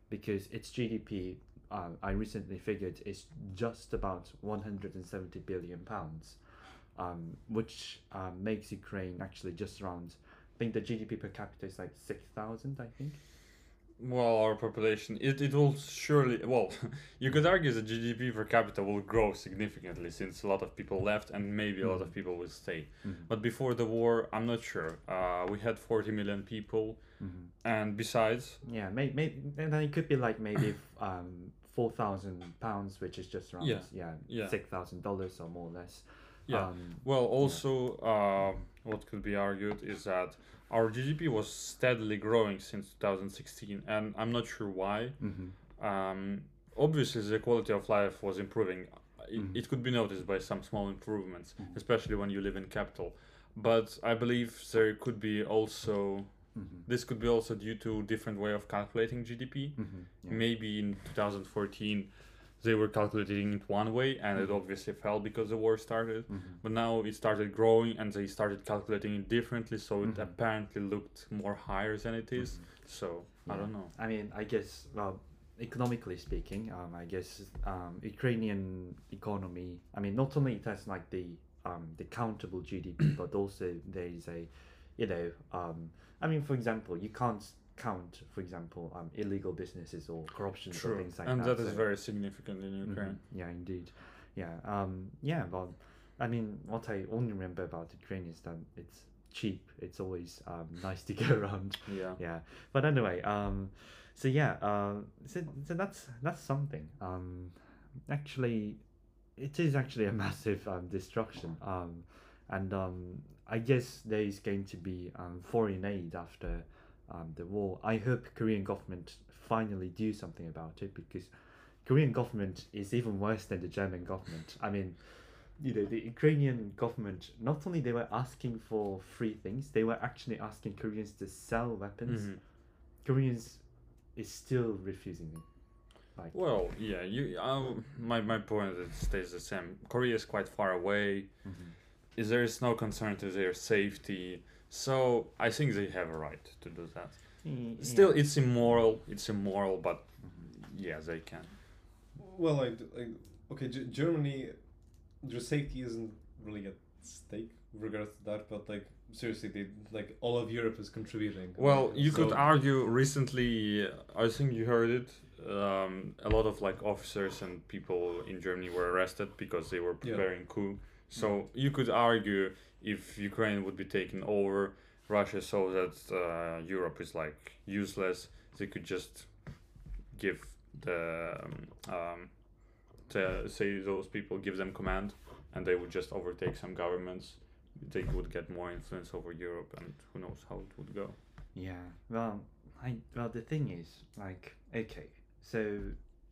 because its GDP, uh, I recently figured, is just about 170 billion pounds, um, which um, makes Ukraine actually just around, I think the GDP per capita is like 6,000, I think. Well, our population, it, it will surely, well, [laughs] you could argue the GDP per capita will grow significantly since a lot of people left and maybe a lot of Mhm. people will stay. Mhm. But before the war, I'm not sure. Uh, we had 40 million people, Mhm. and besides, Yeah, maybe, maybe and then it could be like maybe [coughs] um four thousand pounds, which is just around Yeah, yeah, yeah. six thousand dollars or more or less. yeah. Um, Well, also, uh, what could be argued is that our GDP was steadily growing since 2016, and I'm not sure why. mhm, Um, obviously, the quality of life was improving. It, Mhm. it could be noticed by some small improvements, Mhm. especially when you live in capital. But I believe there could be also mhm, this could be also due to different way of calculating GDP. mhm, yeah. Maybe in 2014 they were calculating it one way, and it Mhm. obviously fell because the war started. mhm, But now it started growing, and they started calculating it differently, so it Mhm. apparently looked more higher than it is. mhm. So I don't know. I mean, I guess well, economically speaking, um, I guess um, Ukrainian economy. I mean, not only it has like the um the countable GDP, [coughs] but also there is a, you know, um, I mean, for example, you can't count, for example, um, illegal businesses or corruption or things like and that. that is so- very significant in Mhm. Ukraine. Yeah, indeed. Yeah. Um. Yeah. But I mean, what I only remember about Ukraine is that it's cheap. It's always um [laughs] nice to go around. Yeah. Yeah. But anyway. Um. So yeah. Uh. So so that's that's something. Um. Actually, it is actually a [laughs] massive um destruction. Um. And um. I guess there is going to be um foreign aid after um the war. I hope Korean government finally do something about it because Korean government is even worse than the German government. I mean, you know, the Ukrainian government not only they were asking for free things, they were actually asking Koreans to sell weapons. Mhm. Koreans is still refusing it. Like, Well, yeah. You. Um, my my point is it stays the same. Korea is quite far away. mhm. Is there is no concern to their safety. So I think they have a right to do that. Y- Still, yeah. it's immoral. It's immoral, but Mhm. yeah, they can. Well, like, like okay, G- Germany, their safety isn't really at stake with regards to that, but like seriously, they like all of Europe is contributing. Well, you could argue recently. I think you heard it. Um, a lot of like officers and people in Germany were arrested because they were Yeah. preparing coup. So you could argue if Ukraine would be taken over, Russia saw that uh, Europe is like useless. They could just give the um, um, to say those people give them command, and they would just overtake some governments. They would get more influence over Europe, and who knows how it would go. Yeah. Well, I well the thing is like okay, so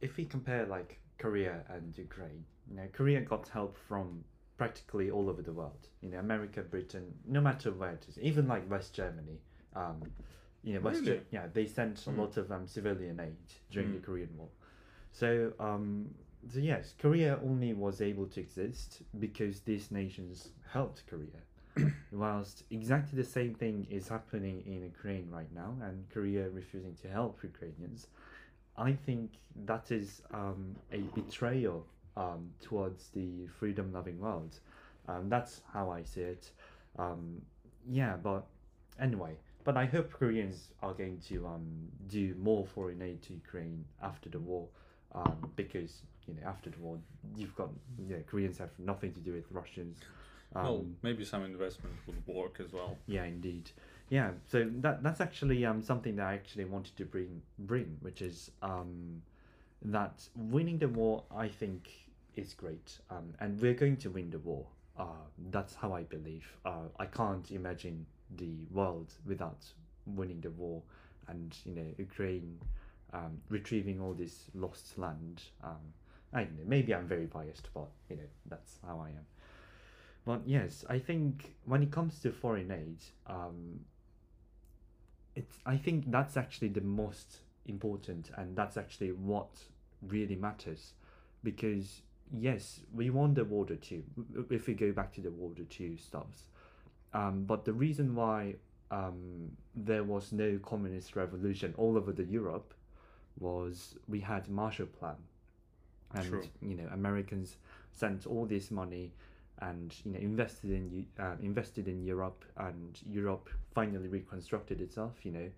if we compare like Korea and Ukraine. You know, Korea got help from practically all over the world. You know, America, Britain, no matter where it is, even like West Germany. Um, you know, West Really? Ger- yeah, they sent a Hmm. lot of um, civilian aid during the Hmm. Korean War. So, um, so yes, Korea only was able to exist because these nations helped Korea. [coughs] Whilst exactly the same thing is happening in Ukraine right now, and Korea refusing to help Ukrainians, I think that is um, a betrayal um, towards the freedom loving world. Um, that's how I see it. Um, yeah, but anyway, but I hope Koreans are going to um, do more foreign aid to Ukraine after the war um, because, you know, after the war, you've got, yeah, Koreans have nothing to do with Russians. Um, well, maybe some investment would work as well. yeah, indeed. Yeah, so that that's actually um something that I actually wanted to bring bring, which is um that winning the war I think is great. Um and we're going to win the war. Uh that's how I believe. Uh I can't imagine the world without winning the war and you know Ukraine um retrieving all this lost land. Um I don't know, maybe I'm very biased, but you know, that's how I am. But yes, I think when it comes to foreign aid, um, it's I think that's actually the most important, and that's actually what really matters, because yes, we want the World War Two. If we go back to the World War Two stuffs, um, but the reason why um, there was no communist revolution all over the Europe was we had Marshall Plan, and True. you know Americans sent all this money and you know invested in uh, invested in Europe and Europe finally reconstructed itself you know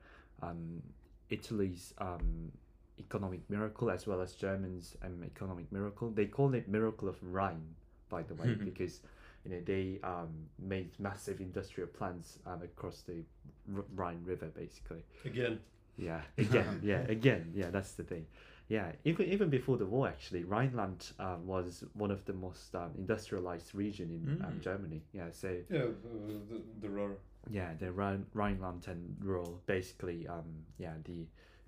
um, Italy's um, economic miracle as well as Germans um, economic miracle they call it miracle of Rhine by the way [laughs] because you know they um, made massive industrial plants um, across the R- Rhine River basically Again, yeah, [laughs] again, yeah, again, yeah. That's the thing. Yeah, even even before the war, actually, Rhineland uh, was one of the most um, industrialized region in um, Mm. Germany. Yeah, so yeah, uh, the, the Ruhr. yeah, the Rhine, Rhineland and Ruhr, basically, um, yeah, the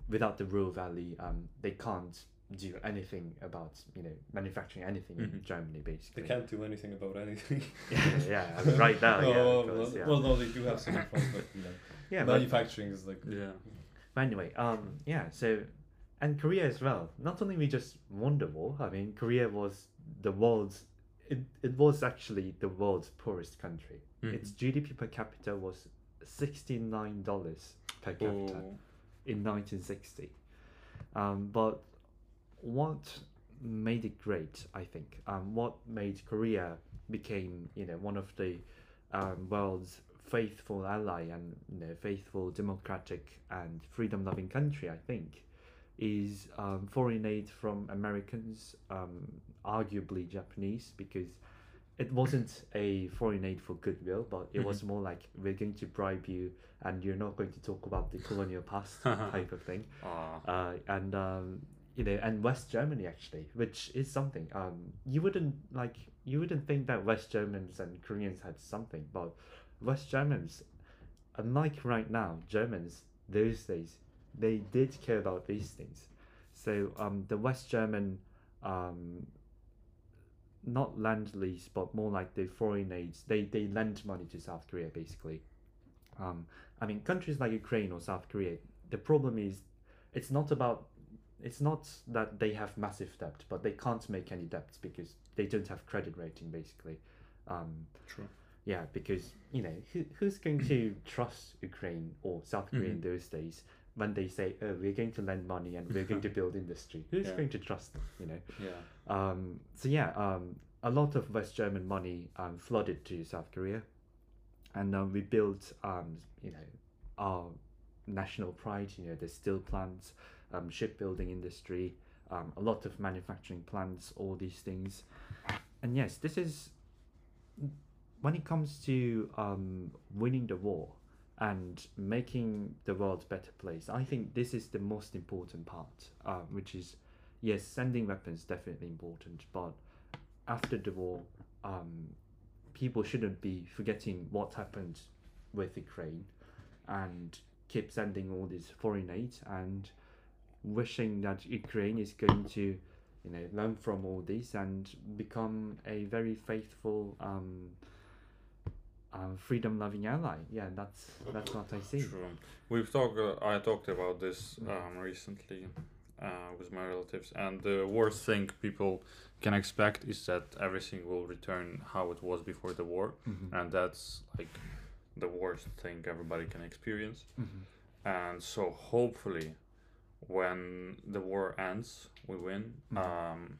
without the Ruhr Valley, um, they can't do anything about you know manufacturing anything in Mhm. Germany, basically. They can't do anything about anything. [laughs] Yeah, yeah, I mean, right now, [laughs] yeah, Oh, of course, well, yeah. well, no, they do have some problems, but you know, [laughs] yeah, but manufacturing is like Yeah. But anyway, um, yeah, so and Korea as well. Not only we just won the war. I mean, Korea was the world's. It, it was actually the world's poorest country. Mhm. Its GDP per capita was sixty nine dollars per capita Oh, in nineteen sixty. Um, but what made it great, I think, um, what made Korea became you know one of the um, world's faithful ally and you know, faithful democratic and freedom loving country, I think, is um, foreign aid from Americans, um, arguably Japanese, because it wasn't a foreign aid for goodwill, but it was more like we're going to bribe you and you're not going to talk about the colonial past [laughs] type of thing uh, and um, you know, and West Germany actually, which is something. Um, you wouldn't like you wouldn't think that West Germans and Koreans had something, but West Germans, unlike right now, Germans those days they did care about these things. So um, the West German, um, not land lease, but more like the foreign aids. They they lend money to South Korea basically. Um, I mean, countries like Ukraine or South Korea, the problem is it's not about it's not that they have massive debt, but they can't make any debts because they don't have credit rating basically. Um, true. yeah, because you know who, who's going to trust Ukraine or South Korea in those days when they say, "Oh, we're going to lend money and we're going to [laughs] build industry." Who's Yeah. going to trust them? You know. Yeah. Um, so yeah, um, a lot of West German money um, flooded to South Korea, and um, we built, um, you know, our national pride. You know, the steel plants, um, shipbuilding industry, um, a lot of manufacturing plants, all these things. And yes, this is when it comes to um, winning the war and making the world a better place. I think this is the most important part, uh, which is yes, sending weapons definitely important, but after the war, um, people shouldn't be forgetting what happened with Ukraine and keep sending all this foreign aid and wishing that Ukraine is going to you know learn from all this and become a very faithful um, um, freedom loving ally. Yeah, that's that's what I see. True. We've talked. Uh, I talked about this um, recently uh, with my relatives, and the worst thing people can expect is that everything will return how it was before the war, Mhm. and that's like the worst thing everybody can experience. Mhm. And so hopefully, when the war ends, we win. Mhm. Um,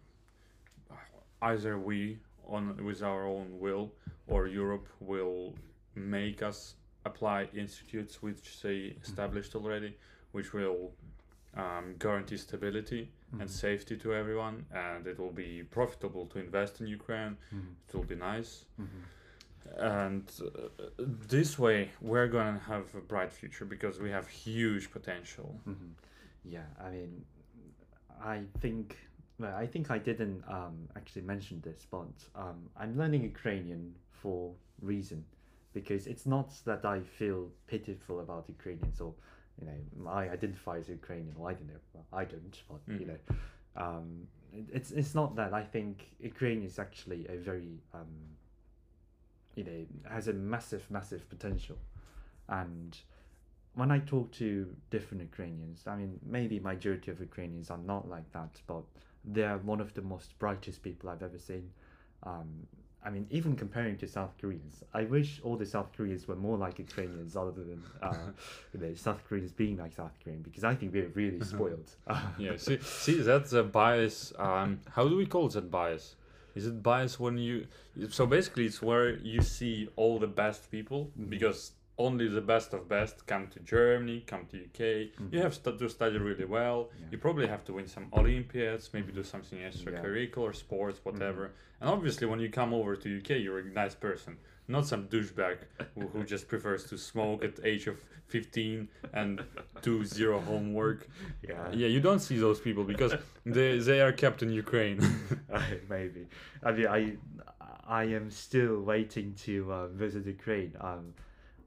either we on with our own will or Europe will make us apply institutes which they established already, which will um, guarantee stability Mhm. and safety to everyone, and it will be profitable to invest in Ukraine. Mhm. It will be nice, Mhm. and uh, this way we're gonna have a bright future because we have huge potential. Mhm. Yeah, I mean, I think. Well, I think I didn't um, actually mention this, but um, I'm learning Ukrainian for reason, because it's not that I feel pitiful about Ukrainians or, you know, I identify as Ukrainian. Or I don't know, well, I don't, but you Mhm. know, um, it, it's it's not that I think Ukraine is actually a very, um, you know, has a massive massive potential, and when I talk to different Ukrainians, I mean, maybe majority of Ukrainians are not like that, but they're one of the most brightest people I've ever seen. Um, I mean, even comparing to South Koreans, I wish all the South Koreans were more like Ukrainians other than uh, [laughs] know, South Koreans being like South Korean, because I think we're really spoiled. yeah, [laughs] see, see, that's a bias. Um, how do we call that bias? Is it bias when you? So basically, it's where you see all the best people Mhm. because only the best of best come to Germany, come to UK. You Mhm. have to study really well. Yeah. You probably have to win some Olympiads, maybe do something extracurricular, sports, whatever. And obviously, when you come over to UK, you're a nice person, not some douchebag who, who just prefers to smoke at age of 15 and do zero homework. yeah, Yeah, you don't see those people because they they are kept in Ukraine. [laughs] [laughs] maybe. I mean, I I am still waiting to uh, visit Ukraine. Um,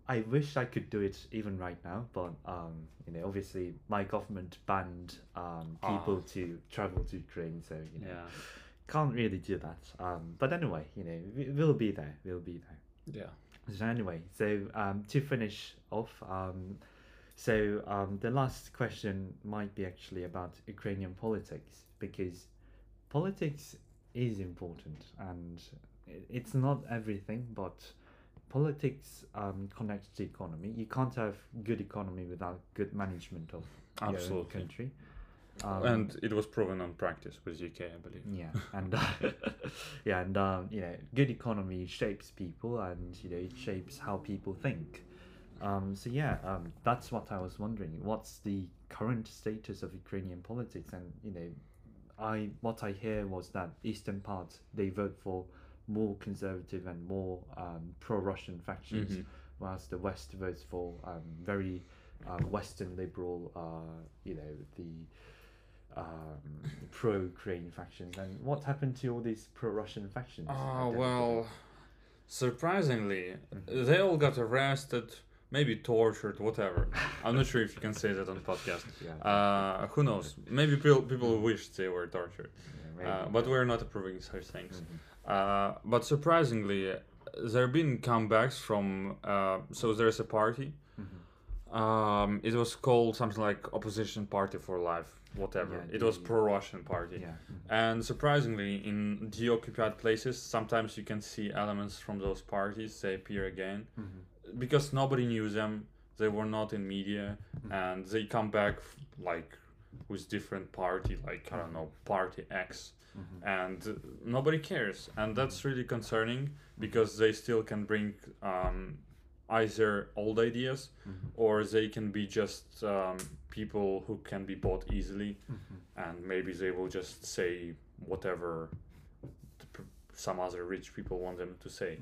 I wish I could do it even right now, but um, you know, obviously my government banned um, people Ah. to travel to Ukraine, so you know, yeah, can't really do that. Um, but anyway, you know, we, we'll be there. We'll be there. yeah. So anyway, so um, to finish off, um, so um, the last question might be actually about Ukrainian politics because politics is important and it's not everything, but politics um, connects to economy. You can't have good economy without good management of your own country. Um, and it was proven on practice with UK, I believe. yeah, and uh, [laughs] yeah, and um, you know, good economy shapes people, and you know, it shapes how people think. Um, so yeah, um, that's what I was wondering. What's the current status of Ukrainian politics? And you know, I what I hear was that eastern part they vote for more conservative and more um, pro-Russian factions, Mhm. whilst the West votes for um, very uh, Western liberal, uh, you know, the um, pro-Ukraine factions. And what happened to all these pro-Russian factions? Oh well, surprisingly, Mhm. they all got arrested, maybe tortured, whatever. [laughs] I'm not sure if you can say that on podcast. yeah, Uh, who knows? Maybe people people wished they were tortured, yeah, uh, but we're not approving such things. Mhm. Uh, but surprisingly, there have been comebacks from. Uh, so there's a party. Mhm. Um, it was called something like Opposition Party for Life, whatever. Yeah, it was pro-Russian party. Yeah. mhm. And surprisingly, in the occupied places, sometimes you can see elements from those parties. They appear again Mhm. because nobody knew them. They were not in media, Mhm. and they come back like with different party, like I don't know, Party X, Mhm. and uh, nobody cares, and that's really concerning because they still can bring um, either old ideas Mhm. or they can be just um, people who can be bought easily Mhm. and maybe they will just say whatever the pr- some other rich people want them to say.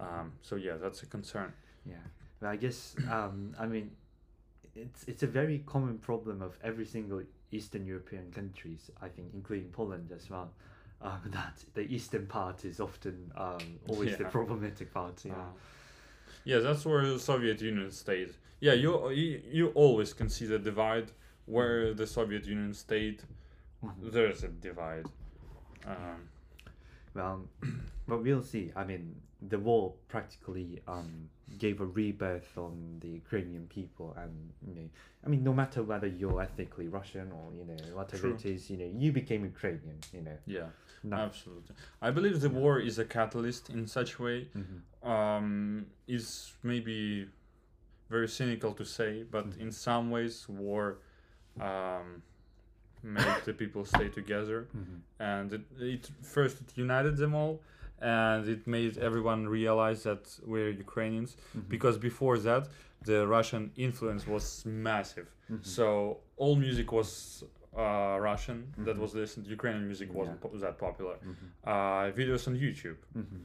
Um, so yeah, that's a concern. Yeah, but I guess um, I mean, it's it's a very common problem of every single Eastern European countries. I think, including Poland as well. [laughs] Um, that the eastern part is often um, always the problematic part. Yeah. Uh, yeah, that's where the Soviet Union stayed. Yeah, you you, you always can see the divide where the Soviet Union stayed. Mhm. There's a divide. Um, Well, [clears throat] but we'll see. I mean, the war practically um, gave a rebirth on the Ukrainian people, and you know, I mean, no matter whether you're ethnically Russian or you know whatever True. it is, you know, you became Ukrainian. You know, yeah, no. absolutely. I believe the war is a catalyst in such way. Mhm. Um, is maybe very cynical to say, but Mhm. in some ways, war um, made the people stay together, Mhm. and it, it first it united them all, and it made everyone realize that we're Ukrainians. Mhm. Because before that, the Russian influence was massive. Mhm. So all music was uh, Russian that Mhm. was listened. Ukrainian music wasn't Yeah. po- that popular. Mhm. Uh, videos on YouTube, Mhm.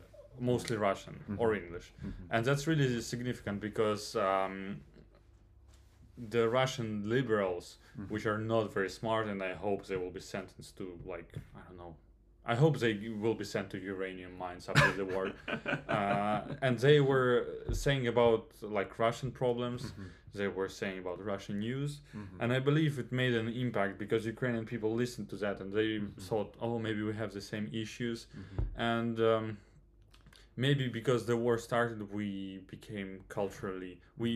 mostly Russian or English, and that's really significant because um, the Russian liberals, which are not very smart, and I hope they will be sentenced to like I don't know. I hope they will be sent to uranium mines after the war. [laughs] Uh, and they were saying about like Russian problems. Mhm. They were saying about Russian news, Mhm. and I believe it made an impact because Ukrainian people listened to that and they Mhm. thought, oh, maybe we have the same issues. Mhm. And um, maybe because the war started, we became culturally we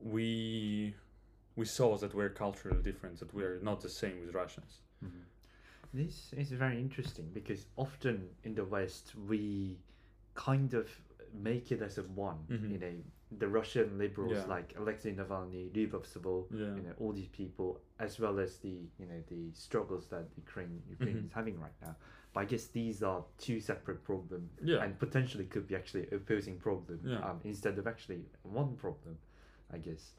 we we saw that we're culturally different, that we're not the same with Russians. Mhm. This is very interesting because often in the West we kind of make it as a one. Mhm. You know, the Russian liberals Yeah. like Alexei Navalny, Lyubov Yeah. you know, all these people, as well as the you know the struggles that Ukraine Ukraine Mhm. is having right now. But I guess these are two separate problems, Yeah. and potentially could be actually opposing problem Yeah. um, instead of actually one problem. I guess.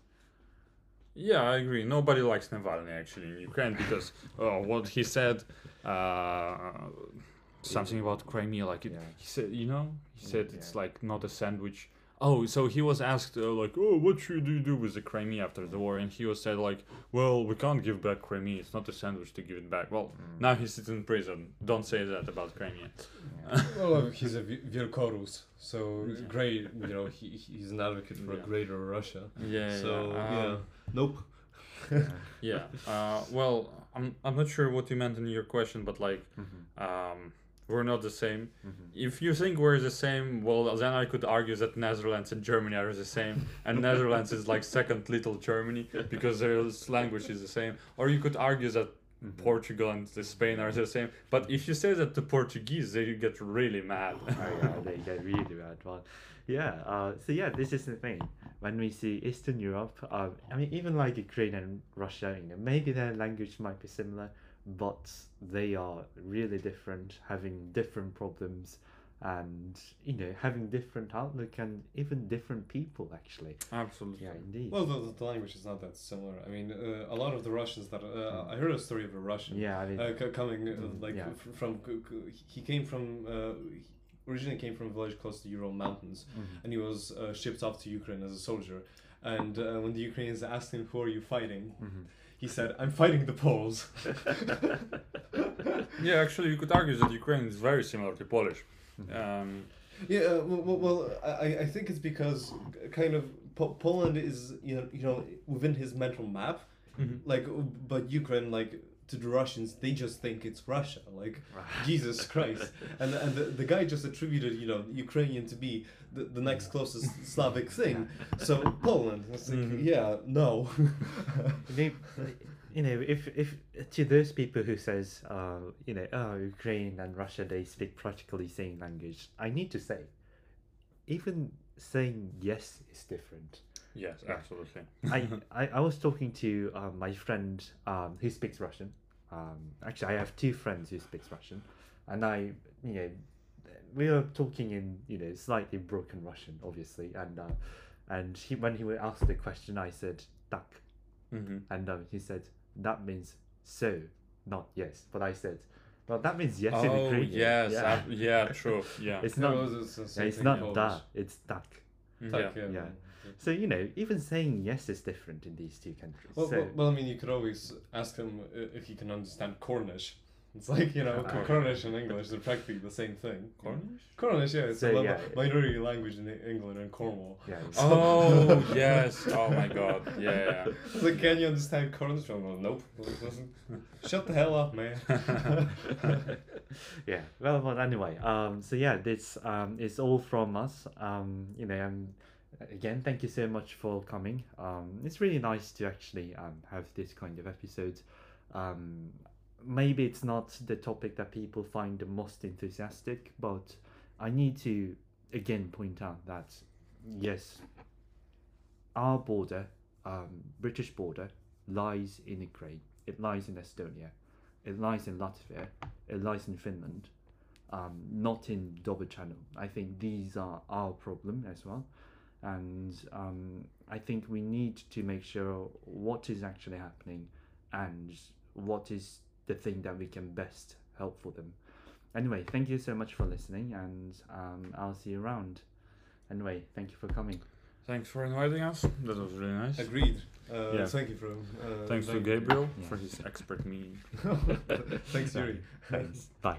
Yeah, I agree. Nobody likes Navalny actually in Ukraine because uh, what he said, uh, something about Crimea, like it, Yeah. he said, you know, he said Yeah. it's like not a sandwich. Oh, so he was asked uh, like, oh, what should you do with the Crimea after the war? And he was said like, well, we can't give back Crimea. It's not a sandwich to give it back. Well, Mm. now he sits in prison. Don't say that about Crimea. Yeah. [laughs] well, uh, he's a Vi- Virkorus, so Yeah. great. You know, he, he's an advocate for Yeah. a greater Russia. Yeah. So yeah. yeah, um, nope. Yeah. [laughs] yeah. Uh, well, I'm I'm not sure what you meant in your question, but like, Mhm. um, we're not the same. Mhm. If you think we're the same, well, then I could argue that Netherlands and Germany are the same, and [laughs] Netherlands is like second little Germany because their language is the same. Or you could argue that Mhm. Portugal and the Spain are the same. But if you say that to Portuguese, they get really mad. oh, yeah, they get really bad. But yeah, uh, so yeah, this is the thing. When we see Eastern Europe, um, I mean, even like Ukraine and Russia, you know, maybe their language might be similar, but they are really different, having different problems, and you know, having different outlook and even different people actually. Absolutely. Yeah, indeed. Well, the, the language is not that similar. I mean, uh, a lot of the Russians that uh, I heard a story of a Russian. yeah, I mean, Uh, c- coming uh, Mm, like yeah. f- from c- c- he came from uh, he originally came from a village close to the Ural Mountains, mhm. and he was uh, shipped off to Ukraine as a soldier. And uh, when the Ukrainians asked him, "Who are you fighting?" Mhm. he said, "I'm fighting the Poles." [laughs] Yeah, actually, you could argue that Ukraine is very similar to Polish. Mhm. Um, Yeah, uh, well, well, well, I, I think it's because kind of po- Poland is you know you know within his mental map, like but Ukraine like to the Russians they just think it's Russia like Jesus [laughs] Christ. And and the, the guy just attributed you know Ukrainian to be the, the next closest [laughs] Slavic thing. So Poland. It's like Mhm. yeah no. [laughs] Maybe, you know, if if to those people who says, uh, you know, oh, Ukraine and Russia they speak practically same language, I need to say, even saying yes is different. Yes, Yeah. absolutely. I, [laughs] I I was talking to um, my friend um, who speaks Russian. Um, actually, I have two friends who speaks Russian, and I, you know, we were talking in you know slightly broken Russian, obviously, and uh, and he when he would ask the question, I said "tak," hmm and um, he said that means so, not yes. But I said, well, that means yes in Oh Ukrainian. yes, yeah, ab- yeah, true, [laughs] yeah, it's not. It's, it's yeah, it's not Polish. that. It's tak. Mm, Tak, yeah. yeah. So you know, even saying yes is different in these two countries. Well, so well, well, I mean, you could always ask him uh, if he can understand Cornish. It's like you know, Uh, [laughs] Cornish and English they're practically the same thing. Cornish? Cornish, yeah, it's So, a yeah. minority language in England and Cornwall. Yeah. [laughs] it's- Oh [laughs] yes! Oh my god! Yeah. It's like, can you understand Cornish? I'm like, nope. Shut the hell up, man. yeah. Well, but anyway, um, so yeah, this um, is all from us. Um, you know, um, again, thank you so much for coming. Um, it's really nice to actually um, have this kind of episode. Um, maybe it's not the topic that people find the most enthusiastic, but I need to again point out that yes, our border, um, British border, lies in Ukraine. It lies in Estonia. It lies in Latvia. It lies in Finland. Um, not in Dover Channel. I think these are our problem as well, and um, I think we need to make sure what is actually happening and what is the thing that we can best help for them. Anyway, thank you so much for listening, and um, I'll see you around. Anyway, thank you for coming. Thanks for inviting us. That was really nice. Agreed. Uh, Yeah. Thank you for. Uh, Thanks to thank you. Gabriel Yeah. for his expert meeting. [laughs] Thanks, Yurii. [laughs] Thanks. Bye.